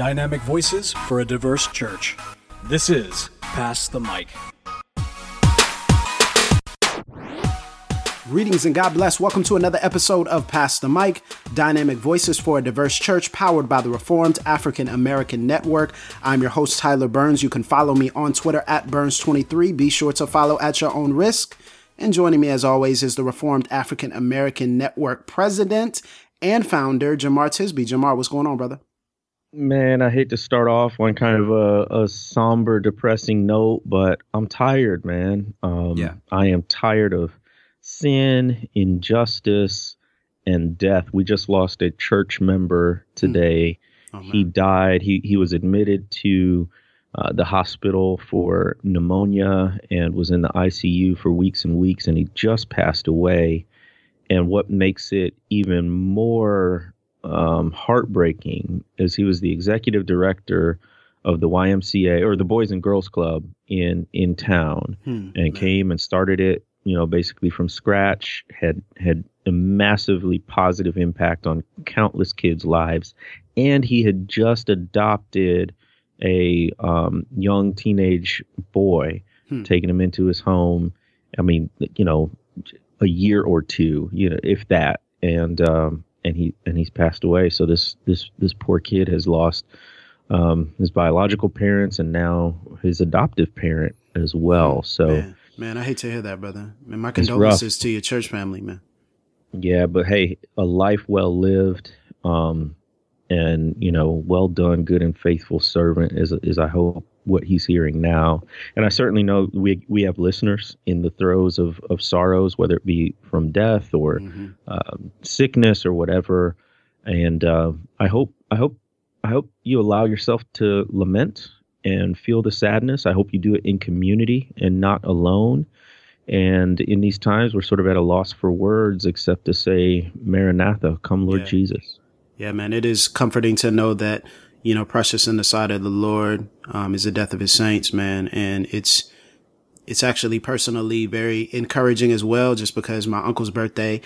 dynamic voices for a diverse church. This is Pass the Mic. Greetings and God bless. Welcome to another episode of Pass the Mic, dynamic voices for a diverse church powered by the Reformed African American Network. I'm your host, Tyler Burns. You can follow me on Twitter at Burns23. Be sure to follow at your own risk. And joining me, as always, is the Reformed African American Network president and founder, Jemar Tisby. Jemar, what's going on, brother? Man, I hate to start off on kind of a, a somber, depressing note, but I'm tired, man. Um, yeah. I am tired of sin, injustice, and death. We just lost a church member today. Mm. Oh, he died. He he was admitted to uh, the hospital for pneumonia and was in the ICU for weeks and weeks, and he just passed away. And what makes it even more um, heartbreaking is he was the executive director of the YMCA or the Boys and Girls Club in in town, hmm, and man. came and started it you know, basically from scratch, had had a massively positive impact on countless kids' lives, and he had just adopted a um, young teenage boy, hmm. taking him into his home. I mean, you know, a year or two, you know, if that, and um, and he and he's passed away. So this this this poor kid has lost um, his biological parents and now his adoptive parent as well. So. Man Man, I hate to hear that, brother. Man, my condolences to your church family, man. Yeah, but hey, a life well lived, um, and you know, well done, good and faithful servant is is I hope what he's hearing now. And I certainly know we we have listeners in the throes of of sorrows, whether it be from death or mm-hmm. uh, sickness or whatever. And uh, I hope I hope I hope you allow yourself to lament and feel the sadness. I hope you do it in community and not alone. And in these times, we're sort of at a loss for words except to say, Maranatha, come Lord yeah. Jesus. Yeah, man, it is comforting to know that, you know, precious in the sight of the Lord um, is the death of his saints, man. And it's, it's actually personally very encouraging as well, just because my uncle's birthday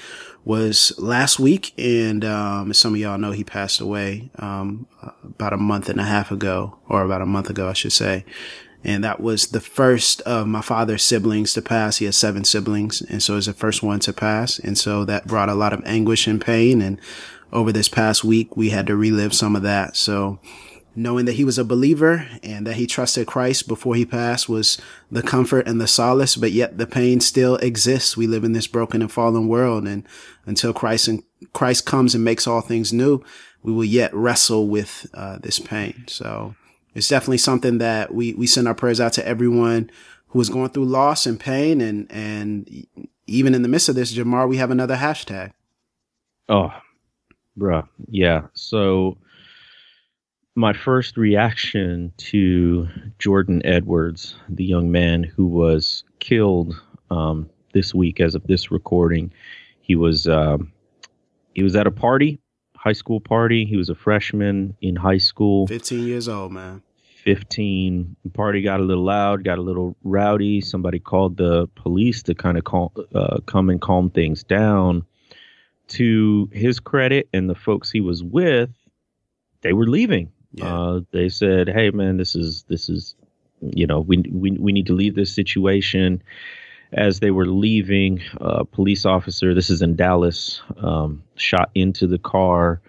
was last week. And, um, as some of y'all know, he passed away, um, about a month and a half ago, or about a month ago, I should say. And that was the first of my father's siblings to pass. He has seven siblings. And so it's the first one to pass. And so that brought a lot of anguish and pain. And over this past week, we had to relive some of that. So, knowing that he was a believer and that he trusted Christ before he passed was the comfort and the solace, but yet the pain still exists. We live in this broken and fallen world. And until Christ and Christ comes and makes all things new, we will yet wrestle with uh, this pain. So it's definitely something that we, we send our prayers out to everyone who is going through loss and pain. And, and even in the midst of this, Jemar, we have another hashtag. Oh, bruh. Yeah. So, my first reaction to Jordan Edwards, the young man who was killed um, this week, as of this recording, he was um, he was at a party, high school party. He was a freshman in high school. Fifteen years old, man. 15 the party got a little loud got a little rowdy somebody called the police to kind of call, uh, come and calm things down to his credit and the folks he was with they were leaving yeah. Uh, they said, "Hey, man, this is this is, you know, we we we need to leave this situation." As they were leaving, a police officer, this is in Dallas, um, shot into the car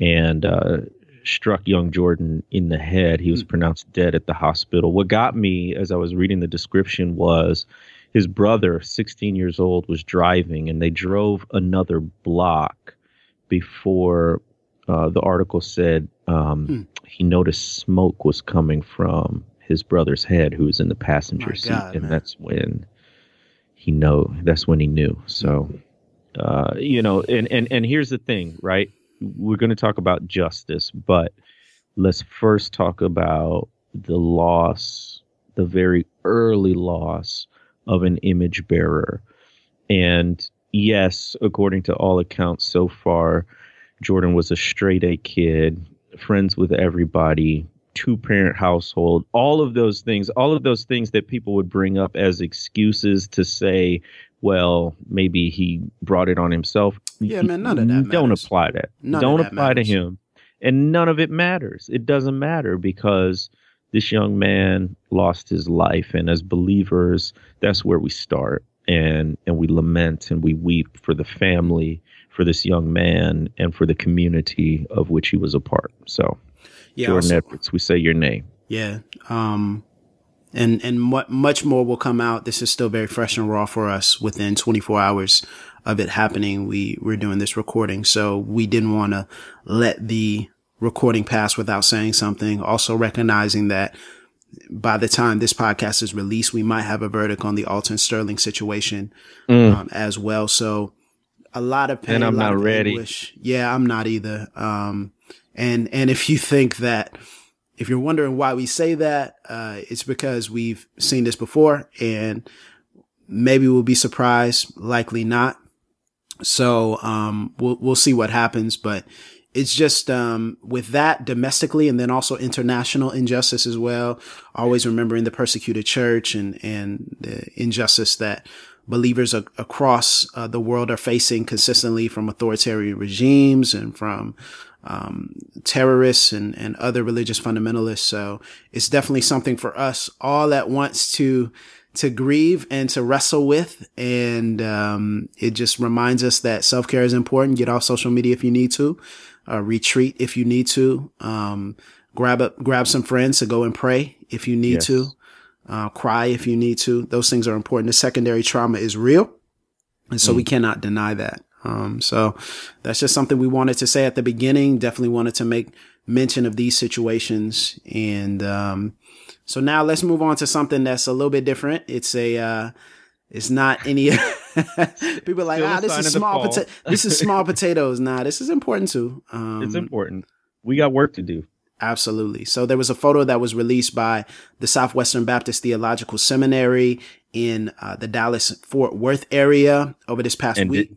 and uh, struck young Jordan in the head. He was mm. pronounced dead at the hospital. What got me as I was reading the description was his brother, 16 years old, was driving and they drove another block before uh, the article said um, hmm. he noticed smoke was coming from his brother's head, who was in the passenger My seat, God, and man. that's when he know. That's when he knew. So, uh, you know, and and and here's the thing, right? We're going to talk about justice, but let's first talk about the loss, the very early loss of an image bearer, and yes, according to all accounts so far Jordan was a straight A kid, friends with everybody, two parent household, all of those things, all of those things that people would bring up as excuses to say, well, maybe he brought it on himself. Yeah, man, none of that. matters. Don't apply that. None don't that apply matters. to him. and none of it matters. It doesn't matter because this young man lost his life, and as believers, that's where we start, and and we lament and we weep for the family, for this young man, and for the community of which he was a part. So, yeah, Jordan also, Edwards, we say your name. Yeah. Um, and and much more will come out. This is still very fresh and raw for us. Within 24 hours of it happening, we we're doing this recording, so we didn't want to let the recording pass without saying something. Also recognizing that by the time this podcast is released, we might have a verdict on the Alton Sterling situation mm. um, as well. So a lot of pain. And I'm not ready. Anguish. Yeah, I'm not either. Um, and and if you think that if you're wondering why we say that, uh, it's because we've seen this before and maybe we'll be surprised, likely not. So, um, we'll, we'll see what happens, but it's just, um, with that domestically and then also international injustice as well. Always remembering the persecuted church and, and the injustice that believers across uh, the world are facing consistently from authoritarian regimes and from um, terrorists and, and other religious fundamentalists. So it's definitely something for us all at once to to grieve and to wrestle with. And um, it just reminds us that self care is important. Get off social media if you need to. Uh, retreat if you need to. Um, grab up, grab some friends to go and pray if you need yes. to. Uh, cry if you need to. Those things are important. The secondary trauma is real. And so mm. we cannot deny that. Um, so that's just something we wanted to say at the beginning. Definitely wanted to make mention of these situations. And, um, so now let's move on to something that's a little bit different. It's a, uh, it's not any people are like, ah, this is small potato. this is small potatoes. Nah, this is important too. Um, it's important. We got work to do. Absolutely. So there was a photo that was released by the Southwestern Baptist Theological Seminary in uh, the Dallas Fort Worth area over this past and week.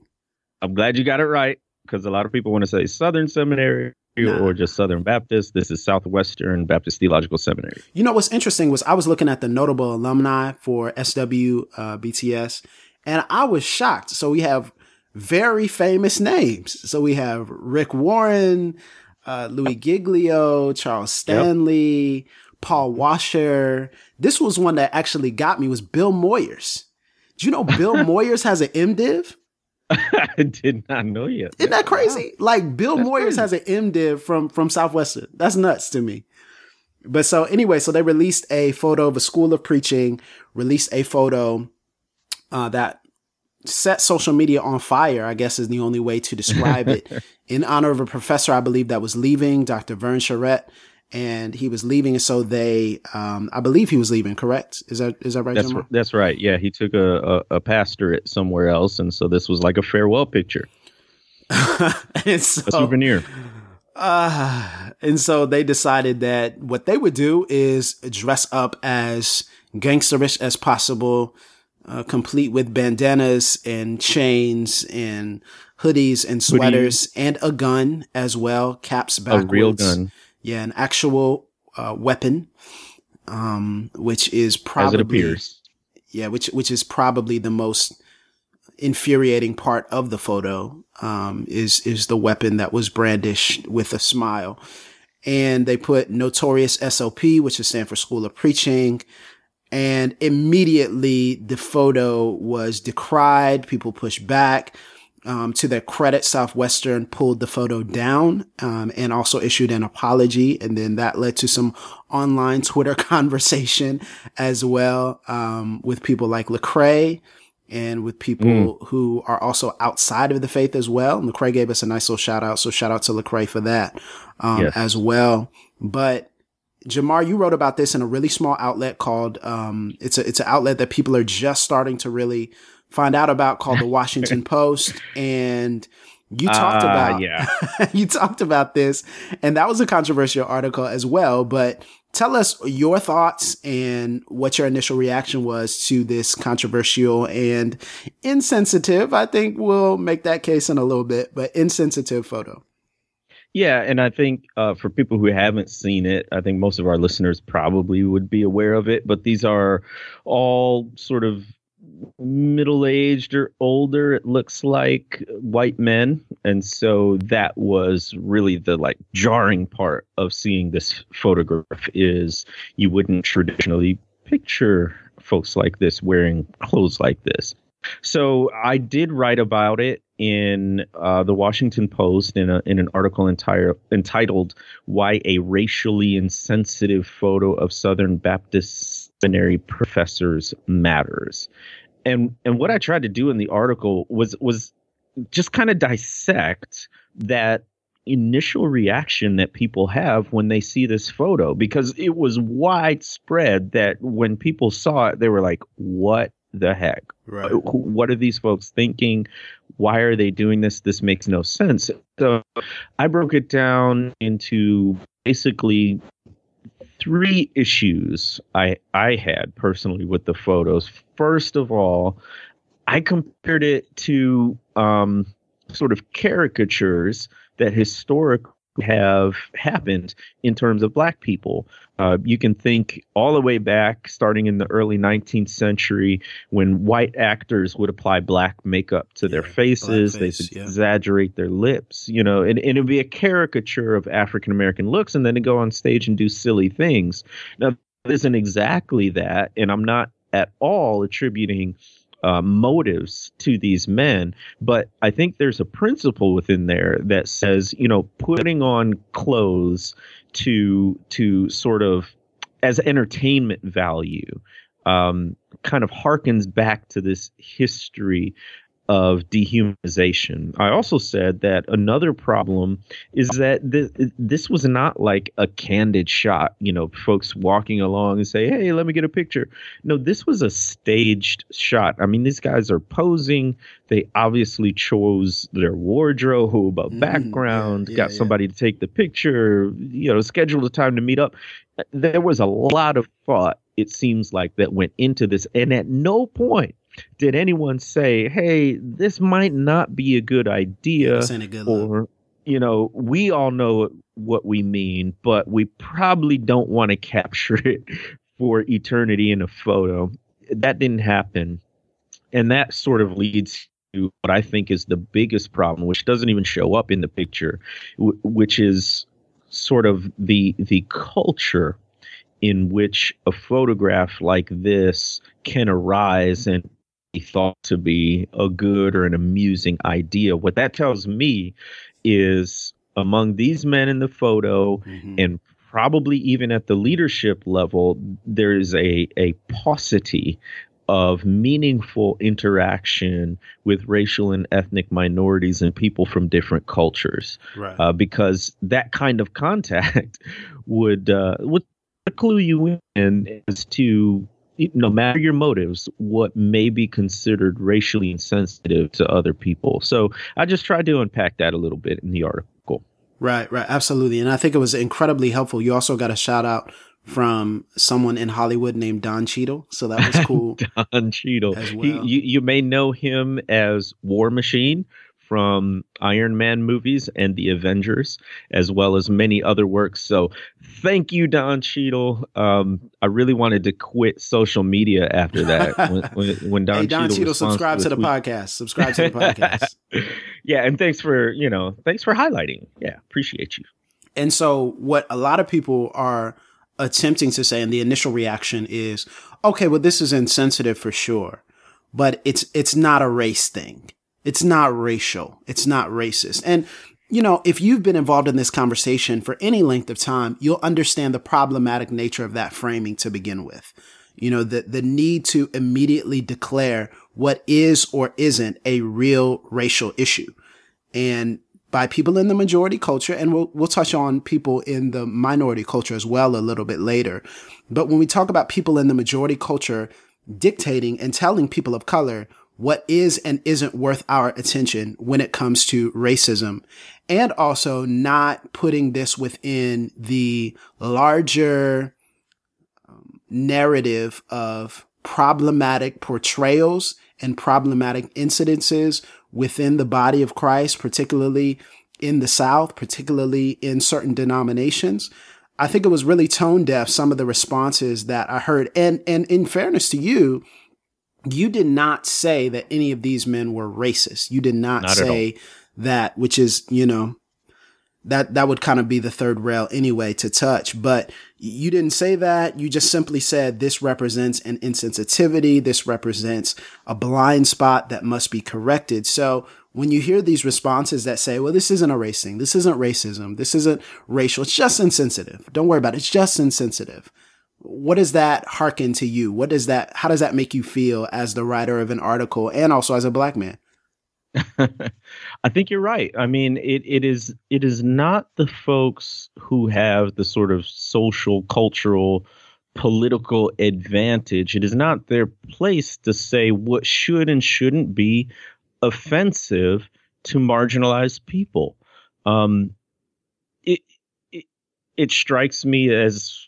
I'm glad you got it right because a lot of people want to say Southern Seminary nah. or just Southern Baptist. This is Southwestern Baptist Theological Seminary. You know what's interesting was I was looking at the notable alumni for SW uh, BTS, and I was shocked. So we have very famous names. So we have Rick Warren, uh, Louis Giglio, Charles Stanley, yep. Paul Washer. This was one that actually got me was Bill Moyers. Do you know Bill Moyers has an MDiv? I did not know yet. Isn't that crazy? Wow. Like Bill That's Moyers crazy. has an MDiv from from Southwestern. That's nuts to me. But so anyway, so they released a photo of a school of preaching, released a photo uh, that set social media on fire, I guess is the only way to describe it, in honor of a professor, I believe, that was leaving, Dr. Vern Charette and he was leaving. And so they, um, I believe he was leaving. Correct? Is that is that right? That's that's right. Yeah, he took a, a, a pastorate somewhere else, and so this was like a farewell picture. and so, a souvenir. Uh, and so they decided that what they would do is dress up as gangsterish as possible, uh, complete with bandanas and chains and hoodies and sweaters and a gun as well, caps backwards. A real gun yeah, an actual uh, weapon, um, which is probably as it appears. Yeah, which which is probably the most infuriating part of the photo um, is is the weapon that was brandished with a smile, and they put notorious SOP, which is stand for School of Preaching, and immediately the photo was decried. People pushed back. Um, to their credit, Southwestern pulled the photo down um, and also issued an apology, and then that led to some online Twitter conversation as well um, with people like Lecrae and with people mm. who are also outside of the faith as well. And Lecrae gave us a nice little shout out, so shout out to Lecrae for that um, yes. as well. But Jemar, you wrote about this in a really small outlet called um, it's a it's an outlet that people are just starting to really find out about called the Washington Post. And you talked uh, about, yeah, you talked about this and that was a controversial article as well. But tell us your thoughts and what your initial reaction was to this controversial and insensitive. I think we'll make that case in a little bit, but insensitive photo. Yeah, and I think uh, for people who haven't seen it, I think most of our listeners probably would be aware of it. But these are all sort of middle aged or older, it looks like white men. And so that was really the like jarring part of seeing this photograph is you wouldn't traditionally picture folks like this wearing clothes like this. So I did write about it in uh, the Washington Post in, a, in an article entire, entitled "Why a Racially Insensitive Photo of Southern Baptist Seminary Professors Matters," and and what I tried to do in the article was was just kind of dissect that initial reaction that people have when they see this photo because it was widespread that when people saw it they were like what the heck? Right. what are these folks thinking? Why are they doing this? This makes no sense. So i broke it down into basically three issues i i had personally with the photos. First of all i compared it to um sort of caricatures that historically have happened in terms of black people. Uh, you can think all the way back, starting in the early 19th century, when white actors would apply black makeup to their faces, face, they yeah. exaggerate their lips, you know, and, and it'd be a caricature of African American looks, and then to go on stage and do silly things. Now, it isn't exactly that, and I'm not at all attributing uh, motives to these men. But I think there's a principle within there that says, you know, putting on clothes to to sort of as entertainment value um, kind of harkens back to this history of dehumanization. I also said that another problem is that th- this was not like a candid shot, you know, folks walking along and say, "Hey, let me get a picture." No, this was a staged shot. I mean, these guys are posing. They obviously chose their wardrobe, a mm, background, yeah, yeah, got somebody yeah. to take the picture, you know, scheduled a time to meet up. There was a lot of thought it seems like that went into this and at no point did anyone say, "Hey, this might not be a good idea," a good or look. you know, we all know what we mean, but we probably don't want to capture it for eternity in a photo. That didn't happen, and that sort of leads to what I think is the biggest problem, which doesn't even show up in the picture, w- which is sort of the the culture in which a photograph like this can arise and thought to be a good or an amusing idea. What that tells me is among these men in the photo mm-hmm. and probably even at the leadership level, there is a, a paucity of meaningful interaction with racial and ethnic minorities and people from different cultures. Right. Uh, because that kind of contact would uh, would clue you in as to no matter your motives, what may be considered racially insensitive to other people. So I just tried to unpack that a little bit in the article. Right, right, absolutely. And I think it was incredibly helpful. You also got a shout out from someone in Hollywood named Don Cheadle. So that was cool. Don Cheadle. Well. He, you, you may know him as War Machine from Iron Man movies and the Avengers, as well as many other works. So thank you, Don Cheadle. Um, I really wanted to quit social media after that. when, when, when Don, hey, Don Cheadle, Cheadle subscribe to the podcast. Subscribe to the podcast. yeah, and thanks for you know thanks for highlighting. Yeah, appreciate you. And so, what a lot of people are attempting to say, and the initial reaction is, okay, well, this is insensitive for sure, but it's it's not a race thing it's not racial. It's not racist. And, you know, if you've been involved in this conversation for any length of time, you'll understand the problematic nature of that framing to begin with. You know, the, the need to immediately declare what is or isn't a real racial issue. And by people in the majority culture, and we'll, we'll touch on people in the minority culture as well a little bit later. But when we talk about people in the majority culture dictating and telling people of color what is and isn't worth our attention when it comes to racism and also not putting this within the larger um, narrative of problematic portrayals and problematic incidences within the body of Christ, particularly in the South, particularly in certain denominations. I think it was really tone deaf, some of the responses that I heard. And, and in fairness to you, you did not say that any of these men were racist. You did not, not say that, which is, you know, that that would kind of be the third rail anyway to touch. But you didn't say that. You just simply said this represents an insensitivity. This represents a blind spot that must be corrected. So when you hear these responses that say well this isn't a race thing. This isn't racism. This isn't racial. It's just insensitive. Don't worry about it. It's just insensitive what does that hearken to you what does that how does that make you feel as the writer of an article and also as a black man I think you're right. I mean, it, it is it is not the folks who have the sort of social, cultural, political advantage. It is not their place to say what should and shouldn't be offensive to marginalized people. Um, it, it it strikes me as,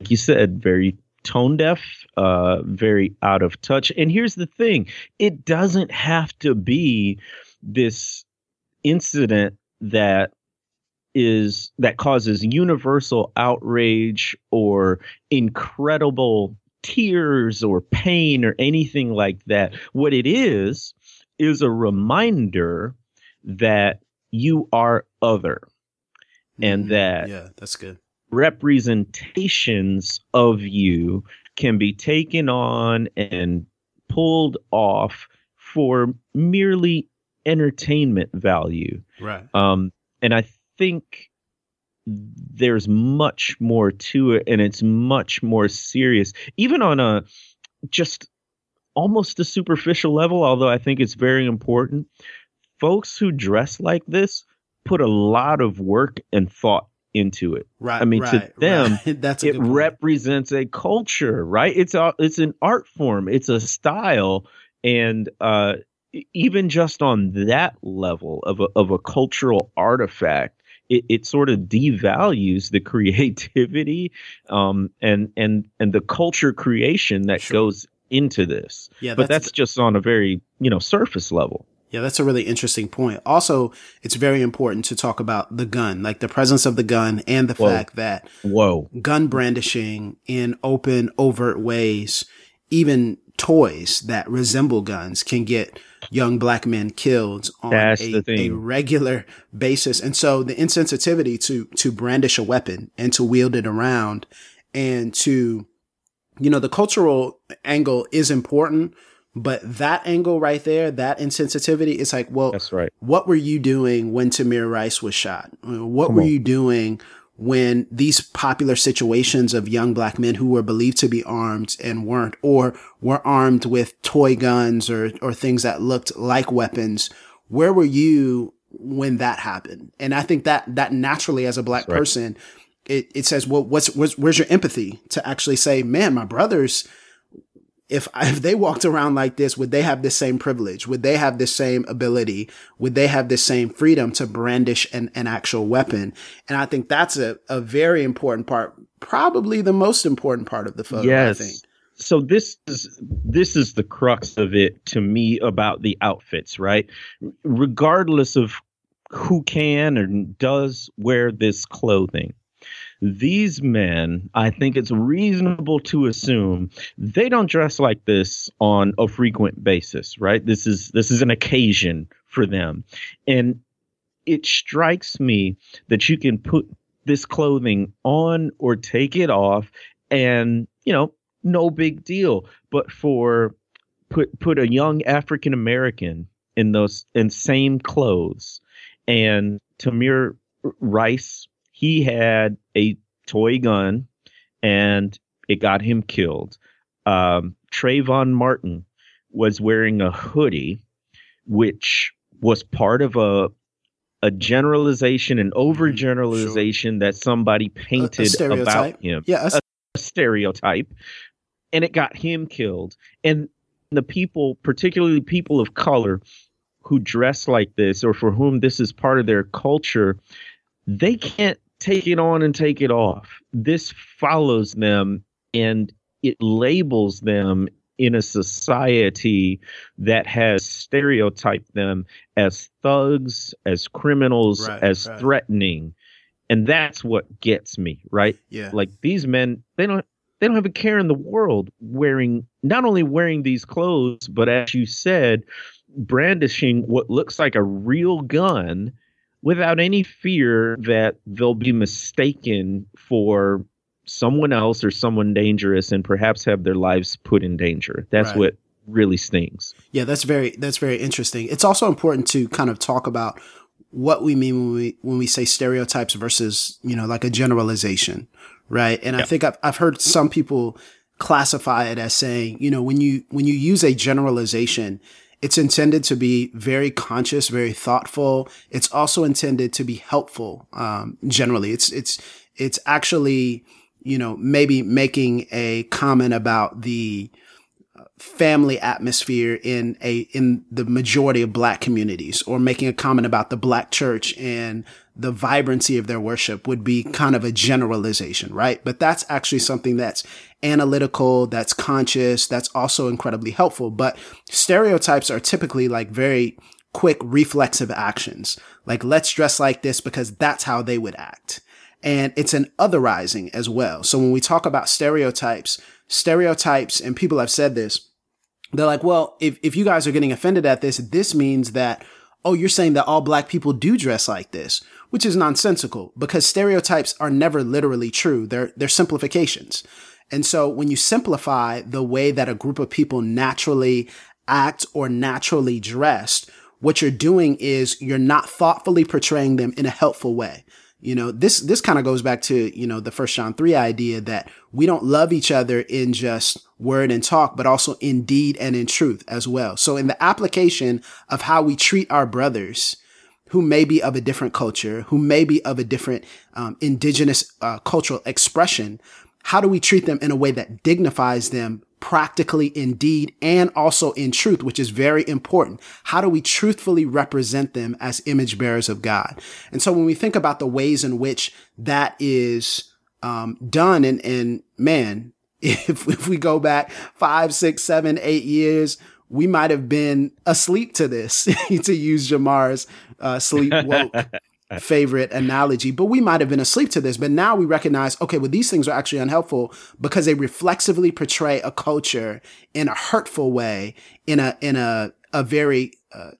you said, very tone deaf, uh, very out of touch. And here's the thing it doesn't have to be this incident that is that causes universal outrage or incredible tears or pain or anything like that. What it is, is a reminder that you are other and mm, that yeah that's good representations of you can be taken on and pulled off for merely entertainment value. Right. Um, and I think there's much more to it and it's much more serious, even on a just almost a superficial level, although I think it's very important. Folks who dress like this put a lot of work and thought into it. Right. I mean, right, to them, right. That's it represents a culture, right? It's a, it's an art form, it's a style, and uh, even just on that level of a, of a cultural artifact, it, it sort of devalues the creativity um, and and and the culture creation that sure. goes into this. Yeah, but that's, that's just on a very you know surface level. Yeah, that's a really interesting point. Also, it's very important to talk about the gun, like the presence of the gun and the Whoa. fact that Whoa. gun brandishing in open, overt ways, even toys that resemble guns can get young black men killed on a, a, regular basis. And so the insensitivity to, to brandish a weapon and to wield it around and to, you know, the cultural angle is important, but that angle right there, that insensitivity, it's like, well, that's right. What were you doing when Tamir Rice was shot? What Come were on. you doing when these popular situations of young black men who were believed to be armed and weren't, or were armed with toy guns or, or things that looked like weapons? Where were you when that happened? And I think that, that naturally as a black right. person, it, it says, well, what's, what's, where's your empathy to actually say, man, my brothers, if if they walked around like this, would they have the same privilege? Would they have the same ability? Would they have the same freedom to brandish an, an actual weapon? And I think that's a, a very important part, probably the most important part of the photo. Yes. I think. So this is this is the crux of it to me about the outfits, right? Regardless of who can or does wear this clothing these men, I think it's reasonable to assume they don't dress like this on a frequent basis, right? This is this is an occasion for them. And it strikes me that you can put this clothing on or take it off and, you know, no big deal. But for put put a young African American in those in same clothes and Tamir Rice he had a toy gun and it got him killed. Um, Trayvon Martin was wearing a hoodie, which was part of a a generalization an overgeneralization sure. that somebody painted a, a about him. Yeah, a, a stereotype, and it got him killed. And the people, particularly people of color, who dress like this or for whom this is part of their culture, they can't take it on and take it off. This follows them and it labels them in a society that has stereotyped them as thugs, as criminals, right, as right. threatening. And that's what gets me, right? Yeah. Like these men, they don't they don't have a care in the world wearing not only wearing these clothes, but as you said, brandishing what looks like a real gun without any fear that they'll be mistaken for someone else or someone dangerous and perhaps have their lives put in danger. That's right. what really stings. Yeah, that's very that's very interesting. It's also important to kind of talk about what we mean when we when we say stereotypes versus, you know, like a generalization, right? And I think I've I've heard some people classify it as saying, you know, when you when you use a generalization, it's intended to be very conscious, very thoughtful. It's also intended to be helpful. Um, generally, it's it's it's actually you know maybe making a comment about the family atmosphere in a in the majority of black communities or making a comment about the black church and the vibrancy of their worship would be kind of a generalization right but that's actually something that's analytical that's conscious that's also incredibly helpful but stereotypes are typically like very quick reflexive actions like let's dress like this because that's how they would act and it's an otherizing as well so when we talk about stereotypes stereotypes, and people have said this, they're like, well, if, if you guys are getting offended at this, this means that, oh, you're saying that all black people do dress like this, which is nonsensical because stereotypes are never literally true. They're, they're simplifications. And so when you simplify the way that a group of people naturally act or naturally dressed, what you're doing is you're not thoughtfully portraying them in a helpful way. You know, this, this kind of goes back to, you know, the first John 3 idea that we don't love each other in just word and talk, but also in deed and in truth as well. So in the application of how we treat our brothers, who may be of a different culture, who may be of a different um, indigenous uh, cultural expression, how do we treat them in a way that dignifies them practically indeed and also in truth, which is very important. How do we truthfully represent them as image bearers of God? And so when we think about the ways in which that is um, done, and, and man, if, if we go back five, six, seven, eight years, we might have been asleep to this, to use Jemar's uh, sleep woke favorite analogy, but we might have been asleep to this. But now we recognize, okay, well, these things are actually unhelpful because they reflexively portray a culture in a hurtful way, in a, in a, a very, uh,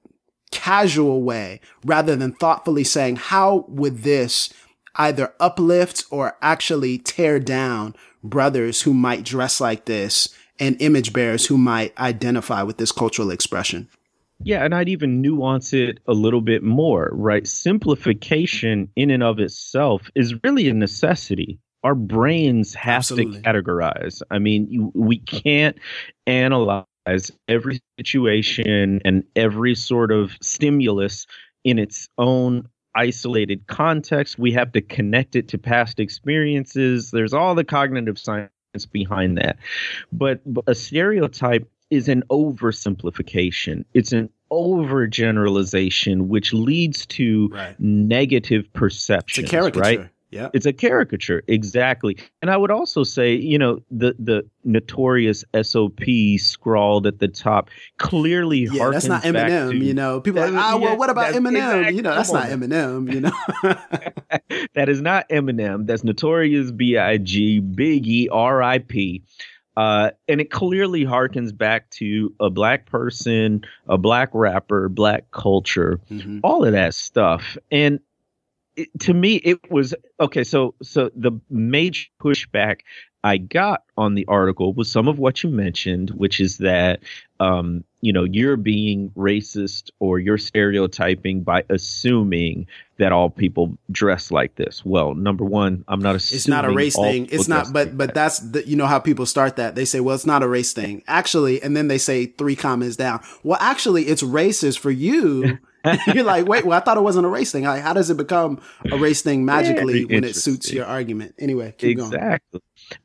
casual way rather than thoughtfully saying, how would this either uplift or actually tear down brothers who might dress like this and image bearers who might identify with this cultural expression? Yeah, and I'd even nuance it a little bit more, right? Simplification in and of itself is really a necessity. Our brains have Absolutely. to categorize. I mean, you, we can't analyze every situation and every sort of stimulus in its own isolated context. We have to connect it to past experiences. There's all the cognitive science behind that. But, but a stereotype is an oversimplification. It's an overgeneralization, which leads to right. negative perceptions. It's a caricature. Right? Yeah. It's a caricature, exactly. And I would also say, you know, the the notorious SOP scrawled at the top clearly yeah, that's not Eminem, to, you know. People are like, ah, well, what about Eminem? Exactly, you know, that's not Eminem, you know. that is not Eminem. That's Notorious B.I.G. Biggie, R.I.P. Uh, and it clearly harkens back to a black person, a black rapper, black culture, mm-hmm. all of that stuff. And it, to me, it was okay. So, so the major pushback I got on the article was some of what you mentioned, which is that um, you know you're being racist or you're stereotyping by assuming that all people dress like this. Well, number one, I'm not assuming it's not a race thing. It's not, but but that's the, you know how people start that. They say, well, it's not a race thing, actually, and then they say three comments down. Well, actually, it's racist for you. You're like, wait, well, I thought it wasn't a race thing. Like, how does it become a race thing magically when it suits your argument? Anyway, exactly. Going. Exactly.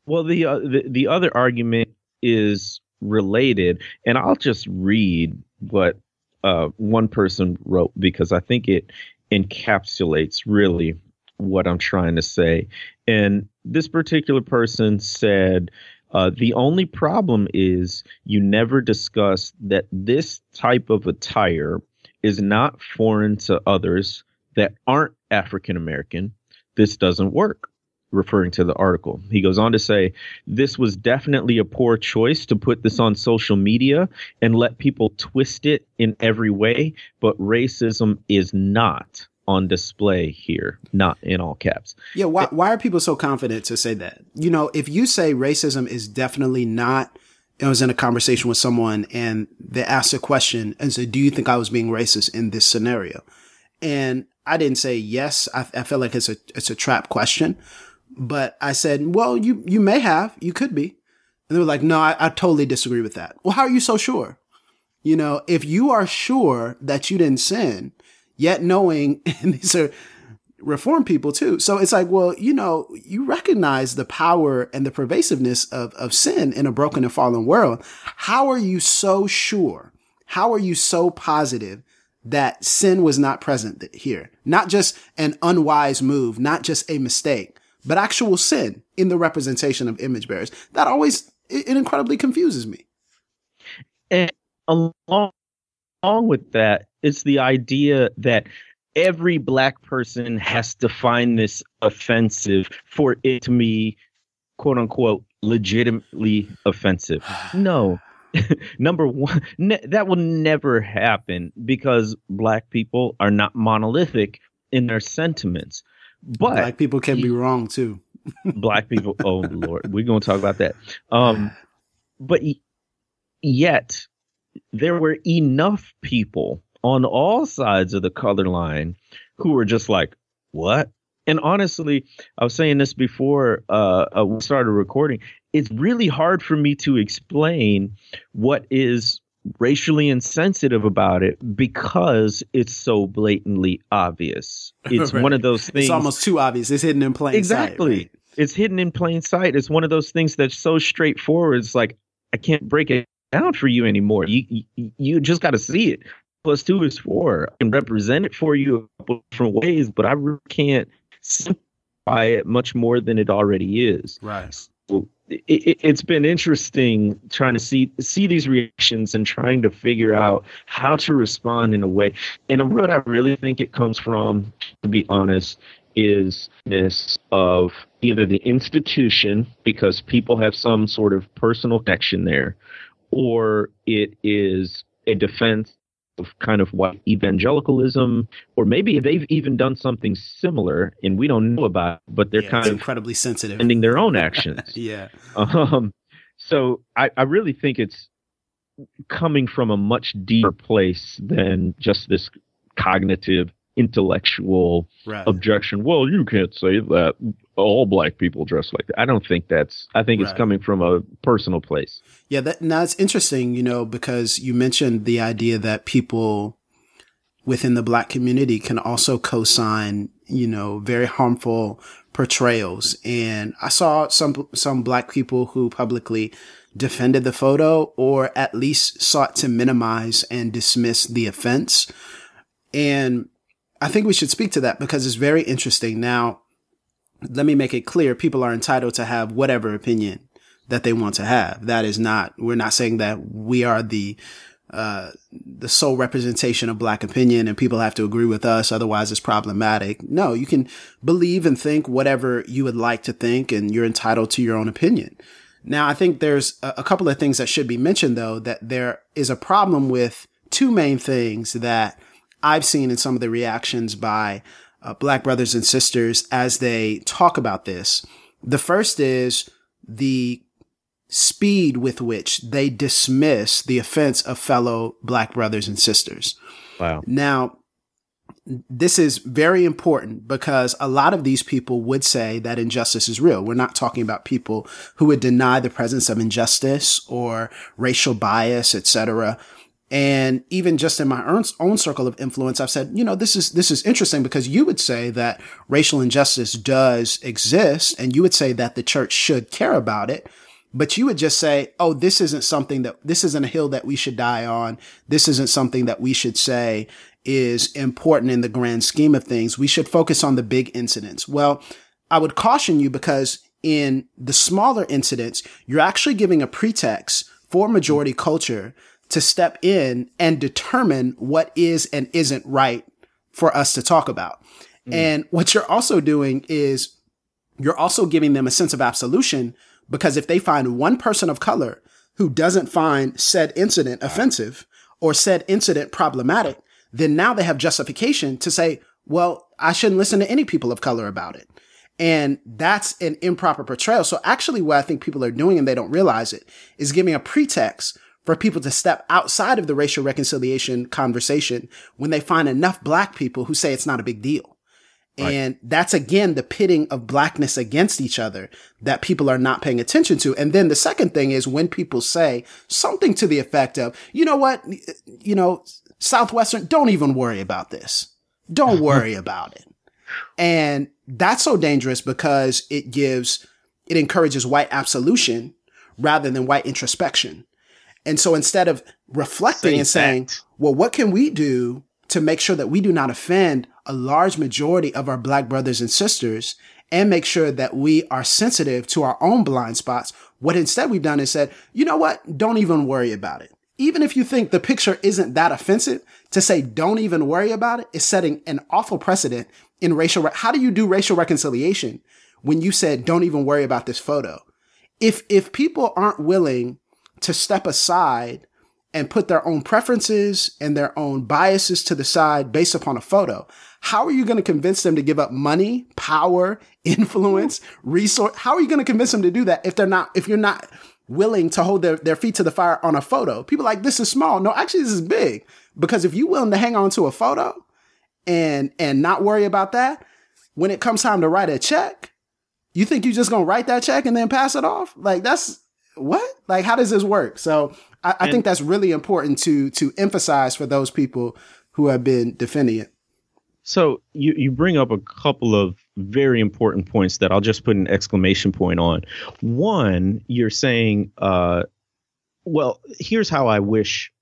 Well, the, uh, the the other argument is related, and I'll just read what uh, one person wrote because I think it encapsulates really what I'm trying to say. And this particular person said, uh, the only problem is you never discuss that this type of attire is not foreign to others that aren't African American. This doesn't work. Referring to the article. He goes on to say, This was definitely a poor choice to put this on social media and let people twist it in every way, but racism is not on display here, not in all caps. Yeah, why, why are people so confident to say that? You know, if you say racism is definitely not, I was in a conversation with someone and they asked a question and said, Do you think I was being racist in this scenario? And I didn't say yes. I, I like it's a it's a trap question, but I said, well, you you may have, you could be, and they were like, no, I, I totally disagree with that. Well, how are you so sure? You know, if you are sure that you didn't sin, yet knowing and these are reform people too. So it's like, well, you know, you recognize the power and the pervasiveness of, of sin in a broken and fallen world. How are you so sure? How are you so positive that sin was not present here. Not just an unwise move, not just a mistake, but actual sin in the representation of image bearers. That always, it, it incredibly confuses me. And along, along with that, it's the idea that every black person has to find this offensive for it to be quote unquote legitimately offensive. No, number one, ne- that will never happen because black people are not monolithic in their sentiments. But black people can be wrong too. black people, oh lord, we're going to talk about that. Um, but yet, there were enough people on all sides of the color line who were just like, "What?" And honestly, I was saying this before uh, uh, we started recording it's really hard for me to explain what is racially insensitive about it because it's so blatantly obvious. It's right. one of those things. It's almost too obvious. It's hidden in plain exactly. sight. Exactly. Right? It's hidden in plain sight. It's one of those things that's so straightforward. It's like I can't break it down for you anymore. You you, you just got to see it. Plus two is four. I can represent it for you a couple different ways, but I really can't simplify it much more than it already is. Right. So it, has been interesting trying to see see these reactions and trying to figure out how to respond in a way. And what I really think it comes from, to be honest, is this of either the institution because people have some sort of personal connection there, or it is a defense of kind of white evangelicalism, or maybe they've even done something similar and we don't know about, it, but they're yeah, kind of incredibly sensitive, ending their own actions. yeah. Um. So I, I really think it's coming from a much deeper place than just this cognitive intellectual right. objection. Well, you can't say that all black people dress like that. I don't think that's. I think right. it's coming from a personal place. Yeah, that now it's interesting, you know, because you mentioned the idea that people within the black community can also co-sign, you know, very harmful portrayals. And I saw some some black people who publicly defended the photo or at least sought to minimize and dismiss the offense. And I think we should speak to that because it's very interesting. Now, let me make it clear people are entitled to have whatever opinion that they want to have. That is not, we're not saying that we are the, uh, the sole representation of black opinion and people have to agree with us. Otherwise it's problematic. No, you can believe and think whatever you would like to think and you're entitled to your own opinion. Now, I think there's a, a couple of things that should be mentioned though, that there is a problem with two main things that I've seen in some of the reactions by uh, black brothers and sisters as they talk about this. The first is the speed with which they dismiss the offense of fellow black brothers and sisters. Wow. Now, this is very important because a lot of these people would say that injustice is real. We're not talking about people who would deny the presence of injustice or racial bias, etc. And even just in my own, own circle of influence, I've said, you know, this is, this is interesting because you would say that racial injustice does exist and you would say that the church should care about it. But you would just say, oh, this isn't something that, this isn't a hill that we should die on. This isn't something that we should say is important in the grand scheme of things. We should focus on the big incidents. Well, I would caution you because in the smaller incidents, you're actually giving a pretext for majority culture to step in and determine what is and isn't right for us to talk about. Mm. And what you're also doing is you're also giving them a sense of absolution because if they find one person of color who doesn't find said incident offensive or said incident problematic, then now they have justification to say, well, I shouldn't listen to any people of color about it. And that's an improper portrayal. So actually what I think people are doing and they don't realize it is giving a pretext for people to step outside of the racial reconciliation conversation when they find enough black people who say it's not a big deal. Right. And that's again the pitting of blackness against each other that people are not paying attention to. And then the second thing is when people say something to the effect of, you know what, you know, Southwestern, don't even worry about this. Don't worry about it. And that's so dangerous because it gives, it encourages white absolution rather than white introspection. And so instead of reflecting and saying, well, what can we do to make sure that we do not offend a large majority of our black brothers and sisters and make sure that we are sensitive to our own blind spots? What instead we've done is said, you know what? Don't even worry about it. Even if you think the picture isn't that offensive, to say don't even worry about it is setting an awful precedent in racial. Re- How do you do racial reconciliation when you said don't even worry about this photo? If if people aren't willing to step aside and put their own preferences and their own biases to the side based upon a photo. How are you going to convince them to give up money, power, influence, resource? How are you going to convince them to do that if they're not, if you're not willing to hold their, their feet to the fire on a photo? People like, this is small. No, actually, this is big. Because if you're willing to hang on to a photo and, and not worry about that, when it comes time to write a check, you think you're just going to write that check and then pass it off? Like that's, what? Like, how does this work? So I, I think that's really important to to emphasize for those people who have been defending it. So you, you bring up a couple of very important points that I'll just put an exclamation point on. One, you're saying, uh, well, here's how I wish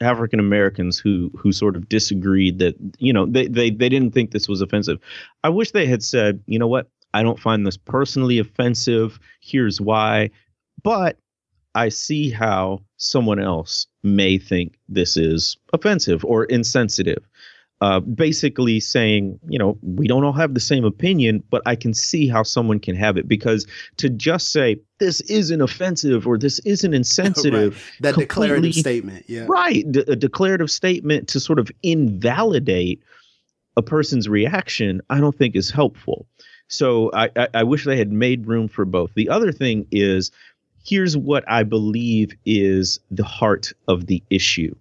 African Americans who who sort of disagreed that you know they, they they didn't think this was offensive. I wish they had said, you know what, I don't find this personally offensive. Here's why. But I see how someone else may think this is offensive or insensitive. Uh, basically saying, you know, we don't all have the same opinion, but I can see how someone can have it because to just say this isn't offensive or this isn't insensitive, right. that declarative statement, yeah, right, D- a declarative statement to sort of invalidate a person's reaction, I don't think is helpful. So I, I, I wish they had made room for both. The other thing is here's what I believe is the heart of the issue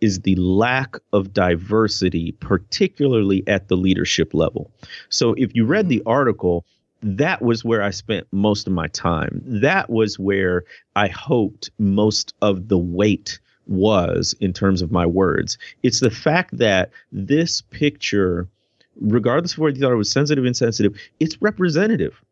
is the lack of diversity, particularly at the leadership level. So if you read the mm-hmm. article, that was where I spent most of my time. That was where I hoped most of the weight was in terms of my words. It's the fact that this picture, regardless of whether you thought it was sensitive, or insensitive, it's representative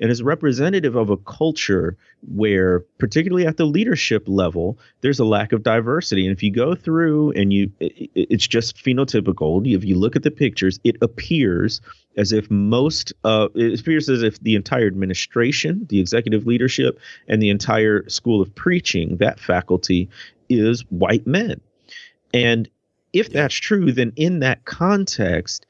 and is representative of a culture where particularly at the leadership level there's a lack of diversity. And if you go through and you it's just phenotypical. If you look at the pictures it appears as if most uh, it appears as if the entire administration the executive leadership and the entire school of preaching that faculty is white men. And if that's true then in that context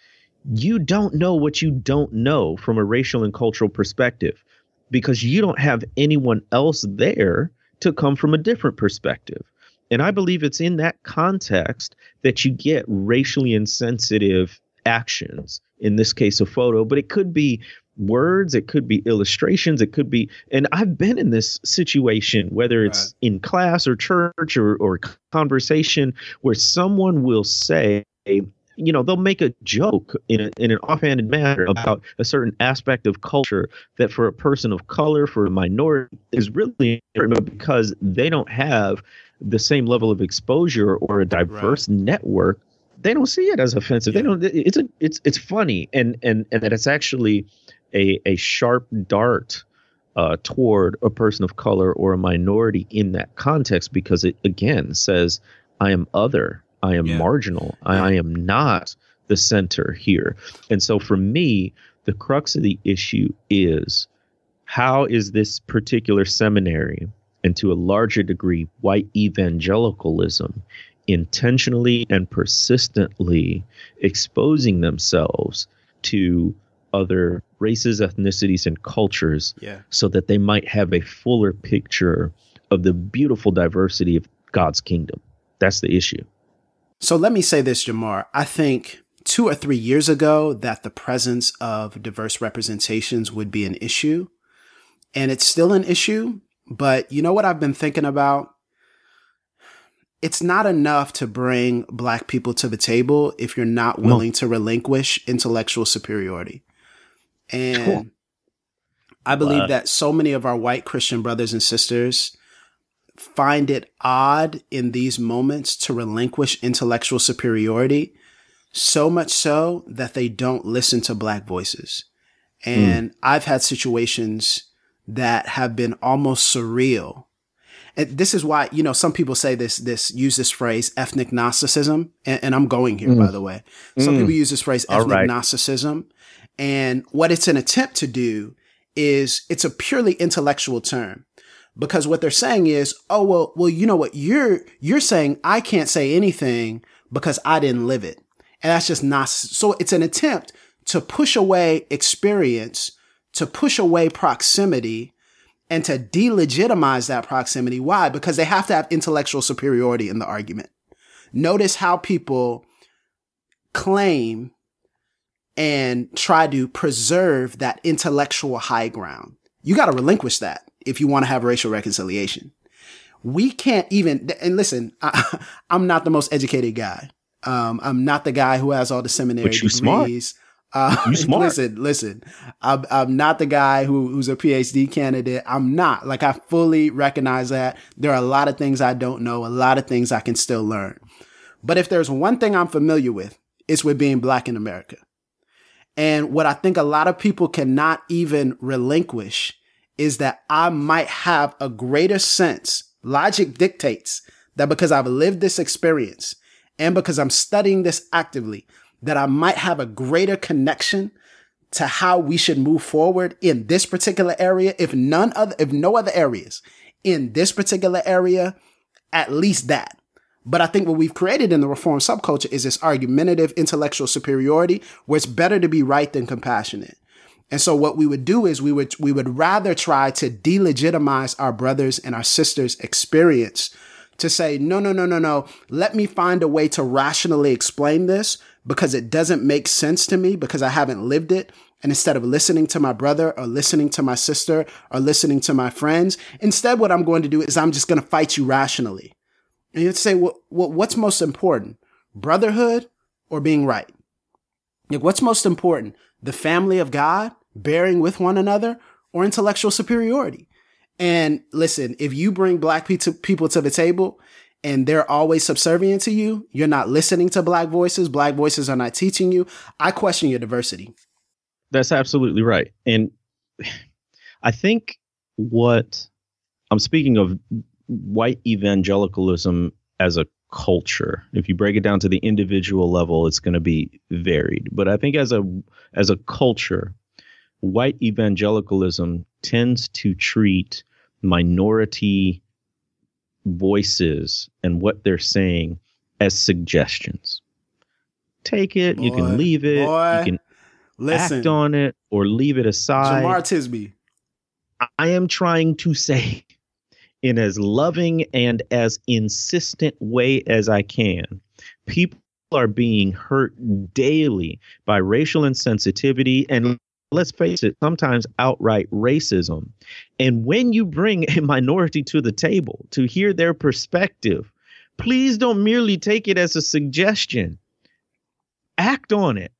you don't know what you don't know from a racial and cultural perspective because you don't have anyone else there to come from a different perspective. And I believe it's in that context that you get racially insensitive actions, in this case, a photo, but it could be words, it could be illustrations, it could be, and I've been in this situation, whether it's right. in class or church or, or conversation, where someone will say, you know they'll make a joke in, a, in an offhanded manner about a certain aspect of culture that for a person of color for a minority is really because they don't have the same level of exposure or a diverse right. network they don't see it as offensive yeah. they don't it's a it's it's funny and and and that it's actually a a sharp dart uh, toward a person of color or a minority in that context because it again says I am other I am yeah. marginal. I, I am not the center here. And so for me, the crux of the issue is how is this particular seminary and to a larger degree white evangelicalism intentionally and persistently exposing themselves to other races, ethnicities, and cultures Yeah. so that they might have a fuller picture of the beautiful diversity of God's kingdom. That's the issue. So let me say this, Jemar. I think two or three years ago that the presence of diverse representations would be an issue. And it's still an issue. But you know what I've been thinking about? It's not enough to bring black people to the table if you're not No. willing to relinquish intellectual superiority. And Cool. I believe Wow. that so many of our white Christian brothers and sisters find it odd in these moments to relinquish intellectual superiority, so much so that they don't listen to black voices. And I've had situations that have been almost surreal. And this is why, you know, some people say this, this, use this phrase, ethnic Gnosticism. And, and I'm going here, by the way. Some Mm. people use this phrase, ethnic right. Gnosticism. And what it's an attempt to do is it's a purely intellectual term because what they're saying is, oh, well, well, you know what? You're, you're saying I can't say anything because I didn't live it. And that's just not, so it's an attempt to push away experience, to push away proximity and to delegitimize that proximity. Why? Because they have to have intellectual superiority in the argument. Notice how people claim and try to preserve that intellectual high ground. You got to relinquish that if you want to have racial reconciliation. We can't even, and listen, I, I'm not the most educated guy. Um, I'm not the guy who has all the seminary But you smart. degrees. Uh, You smart. Listen, listen. I'm, I'm not the guy who, who's a PhD candidate. I'm not. Like I fully recognize that there are a lot of things I don't know, a lot of things I can still learn. But if there's one thing I'm familiar with, it's with being black in America. And what I think a lot of people cannot even relinquish is that I might have a greater sense. Logic dictates that because I've lived this experience and because I'm studying this actively, that I might have a greater connection to how we should move forward in this particular area, if none other, if no other areas in this particular area, at least that. But I think what we've created in the reform subculture is this argumentative intellectual superiority where it's better to be right than compassionate. And so what we would do is we would we would rather try to delegitimize our brothers and our sisters' experience to say, no, no, no, no, no. Let me find a way to rationally explain this because it doesn't make sense to me because I haven't lived it. And instead of listening to my brother or listening to my sister or listening to my friends, instead what I'm going to do is I'm just going to fight you rationally. And you'd say, well, what's most important? Brotherhood or being right? Like, what's most important? The family of God, bearing with one another, or intellectual superiority? And listen, if you bring black people to the table and they're always subservient to you, you're not listening to black voices, black voices are not teaching you. I question your diversity. That's absolutely right. And I think what I'm speaking of white evangelicalism as a culture. If you break it down to the individual level, it's going to be varied. But I think as a as a culture, white evangelicalism tends to treat minority voices and what they're saying as suggestions. Take it, you can leave it, boy, you can Listen, act on it or leave it aside. Jemar Tisby. I am trying to say in as loving and as insistent way as I can. People are being hurt daily by racial insensitivity and let's face it, sometimes outright racism. And when you bring a minority to the table to hear their perspective, please don't merely take it as a suggestion. Act on it.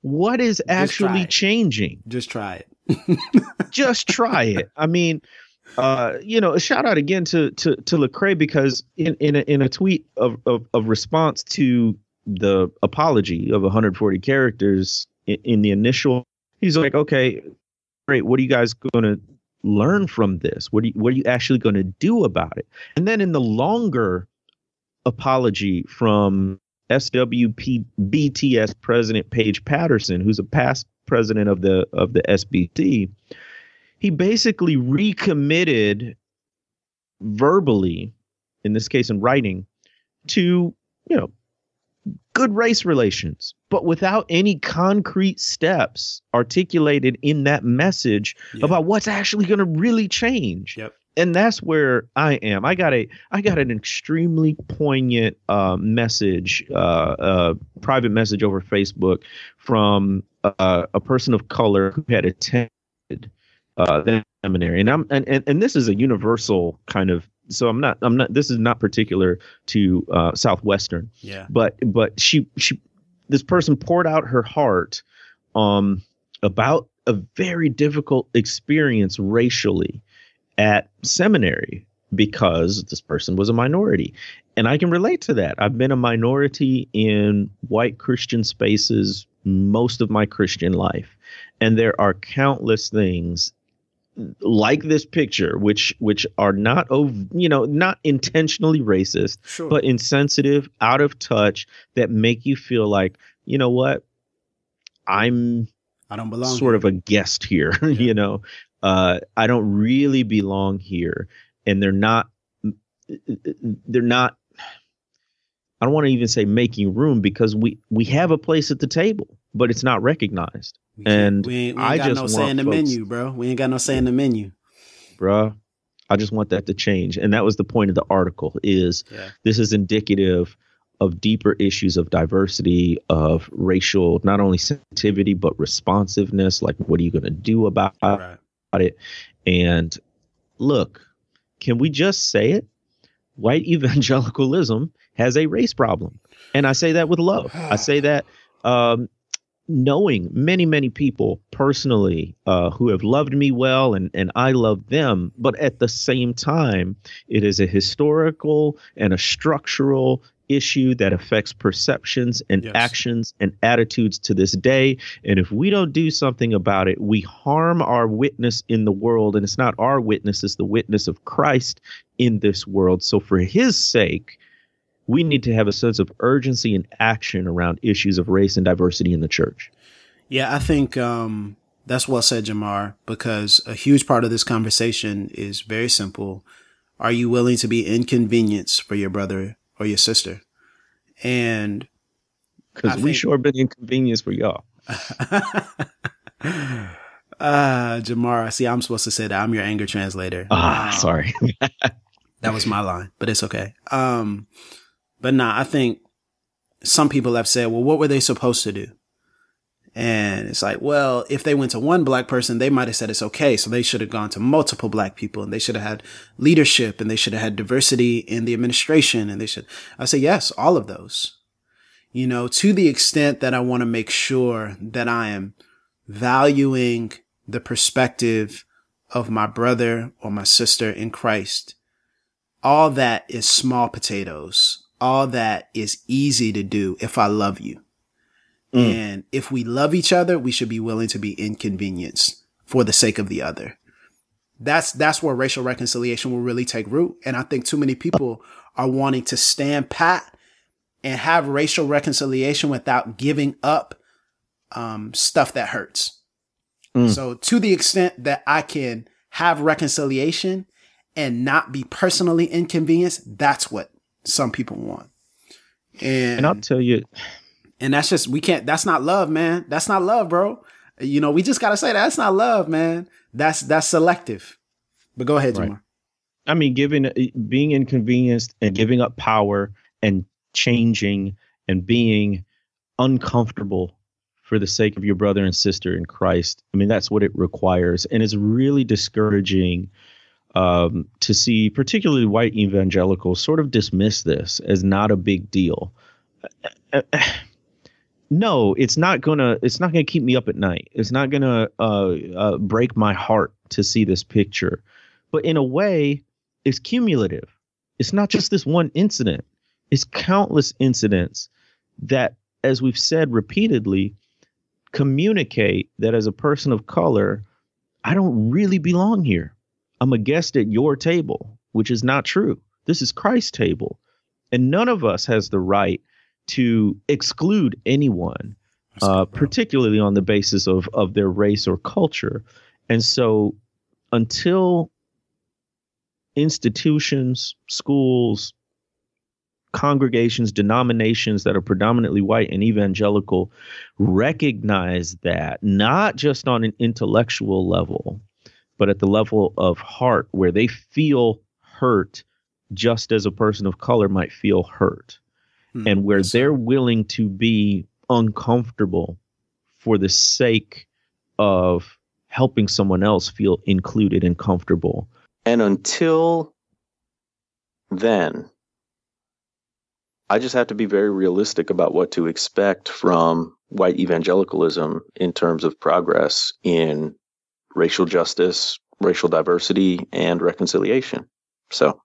What is actually it. changing? Just try it. just try it. I mean, uh, you know, a shout out again to to to Lecrae because in in a, in a tweet of, of of response to the apology of 140 characters in, in the initial, he's like, okay, great. What are you guys going to learn from this? What are you, what are you actually going to do about it? And then in the longer apology from SWP BTS President Paige Patterson, who's a past president of the of the SBC, he basically recommitted verbally, in this case in writing, to you know good race relations, but without any concrete steps articulated in that message yeah. about what's actually going to really change. Yep. And that's where I am. I got a I got an extremely poignant uh, message, uh, uh, private message over Facebook from uh, a person of color who had attended uh, seminary, and I'm and, and and this is a universal kind of so I'm not I'm not this is not particular to uh, Southwestern. Yeah. But but she she this person poured out her heart um about a very difficult experience racially at seminary because this person was a minority. And I can relate to that. I've been a minority in white Christian spaces most of my Christian life. And there are countless things like this picture which which are not you know not intentionally racist sure. but insensitive out of touch that make you feel like you know what i'm i don't belong sort of a guest here yeah. you know uh i don't really belong here and they're not mm, mm, mm, they're not i don't want to even say making room because we we have a place at the table but it's not recognized and we ain't, we ain't I got just no say in the folks, menu, bro. We ain't got no say in the menu, bro. I just want that to change, and that was the point of the article. Is yeah. this is indicative of deeper issues of diversity, of racial, not only sensitivity but responsiveness. Like, what are you going to do about, right. about it? And look, can we just say it? White evangelicalism has a race problem, and I say that with love. I say that um, knowing many, many people personally uh, who have loved me well and, and I love them. But at the same time, it is a historical and a structural issue that affects perceptions and yes. actions and attitudes to this day. And if we don't do something about it, we harm our witness in the world. And it's not our witness, it's the witness of Christ in this world. So for his sake, we need to have a sense of urgency and action around issues of race and diversity in the church. Yeah, I think um, that's well said, Jemar, because a huge part of this conversation is very simple. Are you willing to be inconvenienced for your brother or your sister? And because we think, sure been inconvenienced for y'all. uh Jemar, see, I'm supposed to say that. I'm your anger translator. Ah, um, sorry. that was my line, but it's okay. Um, but nah, I think some people have said, well, what were they supposed to do? And it's like, well, if they went to one black person, they might have said it's okay. So they should have gone to multiple black people and they should have had leadership and they should have had diversity in the administration. And they should, I say, yes, all of those, you know, to the extent that I want to make sure that I am valuing the perspective of my brother or my sister in Christ. All that is small potatoes all that is easy to do if I love you. Mm. And if we love each other, we should be willing to be inconvenienced for the sake of the other. That's, that's where racial reconciliation will really take root. And I think too many people are wanting to stand pat and have racial reconciliation without giving up, um, stuff that hurts. Mm. So to the extent that I can have reconciliation and not be personally inconvenienced, that's what some people want. And, and I'll tell you, and that's just we can't. That's not love, man. That's not love, bro. You know, we just gotta say that. that's not love, man. That's that's selective. But go ahead, Jemar. Right. I mean, giving being inconvenienced and giving up power and changing and being uncomfortable for the sake of your brother and sister in Christ. I mean, that's what it requires, and it's really discouraging um, to see particularly white evangelicals sort of dismiss this as not a big deal. no, it's not gonna. It's not gonna keep me up at night. It's not gonna uh, uh, break my heart to see this picture. But in a way, it's cumulative. It's not just this one incident. It's countless incidents that, as we've said repeatedly, communicate that as a person of color, I don't really belong here. I'm a guest at your table, which is not true. This is Christ's table. And none of us has the right to exclude anyone, uh, particularly on the basis of, of their race or culture. And so until institutions, schools, congregations, denominations that are predominantly white and evangelical recognize that not just on an intellectual level, but at the level of heart where they feel hurt just as a person of color might feel hurt hmm. and where they're willing to be uncomfortable for the sake of helping someone else feel included and comfortable. And until then, I just have to be very realistic about what to expect from white evangelicalism in terms of progress in racial justice, racial diversity, and reconciliation. So,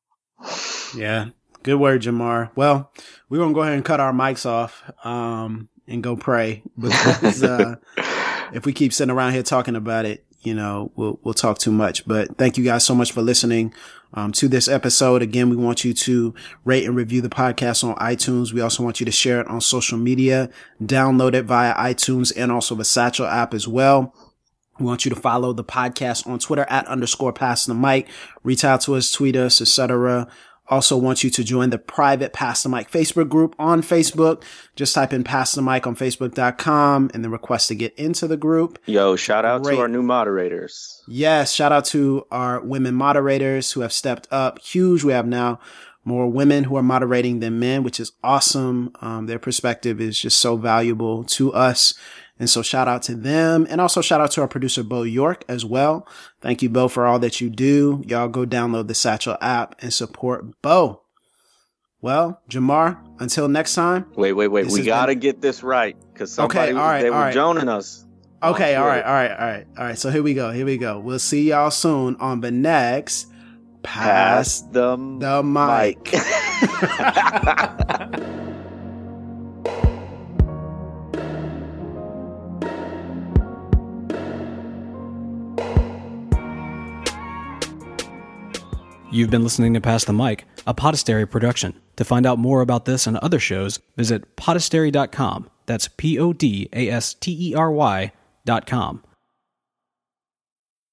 yeah, good word, Jemar. Well, we're gonna go ahead and cut our mics off um, and go pray because uh, if we keep sitting around here talking about it, you know, we'll we'll talk too much. But thank you guys so much for listening um, to this episode. Again, we want you to rate and review the podcast on iTunes. We also want you to share it on social media, download it via iTunes and also the Satchel app as well. We want you to follow the podcast on Twitter at underscore pass the mic. Reach out to us, tweet us, etc. Also want you to join the private Pass the Mic Facebook group on Facebook. Just type in Pass the Mic on Facebook.com and then request to get into the group. Yo, shout out Great. to our new moderators. Yes, shout out to our women moderators who have stepped up. Huge. We have now more women who are moderating than men, which is awesome. Um, their perspective is just so valuable to us. And so shout out to them and also shout out to our producer, Beau York as well. Thank you, Beau, for all that you do. Y'all go download the Satchel app and support Beau. Well, Jemar, until next time. Wait, wait, wait. We got to been... get this right because somebody, okay, all right, they were right. joning us. Okay, oh, all right, all right, all right, all right. So here we go. Here we go. We'll see y'all soon on the next Pass, Pass the, the mic. mic. You've been listening to Pass the Mic, a Podastery production. To find out more about this and other shows, visit podastery.com. That's P O D A S T E R Y.com.